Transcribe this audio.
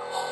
Oh.